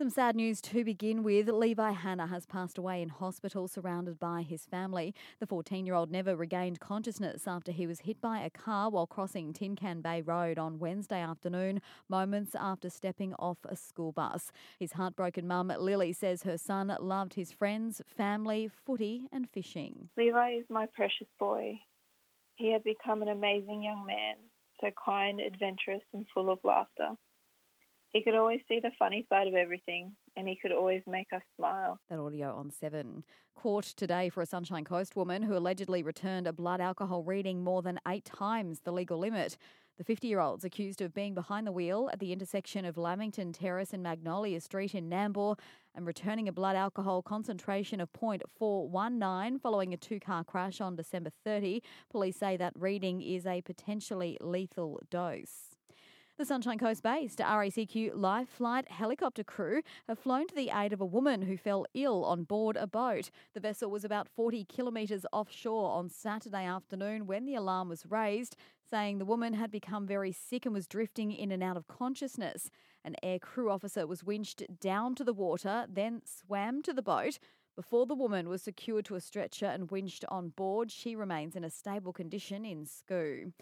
Some sad news to begin with. Levi Hanna has passed away in hospital surrounded by his family. The 14 year old never regained consciousness after he was hit by a car while crossing Tin Can Bay Road on Wednesday afternoon, moments after stepping off a school bus. His heartbroken mum, Lily, says her son loved his friends, family, footy, and fishing. Levi is my precious boy. He had become an amazing young man, so kind, adventurous, and full of laughter. He could always see the funny side of everything, and he could always make us smile. That audio on 7. Court today for a Sunshine Coast woman who allegedly returned a blood alcohol reading more than eight times the legal limit. The 50 year old's accused of being behind the wheel at the intersection of Lamington Terrace and Magnolia Street in Nambour and returning a blood alcohol concentration of 0.419 following a two car crash on December 30. Police say that reading is a potentially lethal dose. The Sunshine Coast based RACQ Life Flight helicopter crew have flown to the aid of a woman who fell ill on board a boat. The vessel was about 40 kilometres offshore on Saturday afternoon when the alarm was raised, saying the woman had become very sick and was drifting in and out of consciousness. An air crew officer was winched down to the water, then swam to the boat. Before the woman was secured to a stretcher and winched on board, she remains in a stable condition in SCUH.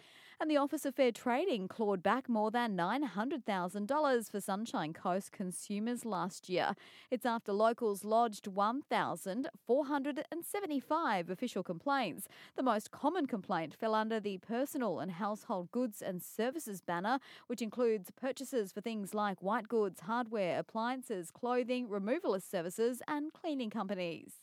And the Office of Fair Trading clawed back more than $900,000 for Sunshine Coast consumers last year. It's after locals lodged 1,475 official complaints. The most common complaint fell under the personal and household goods and services banner, which includes purchases for things like white goods, hardware, appliances, clothing, removalist services, and cleaning companies.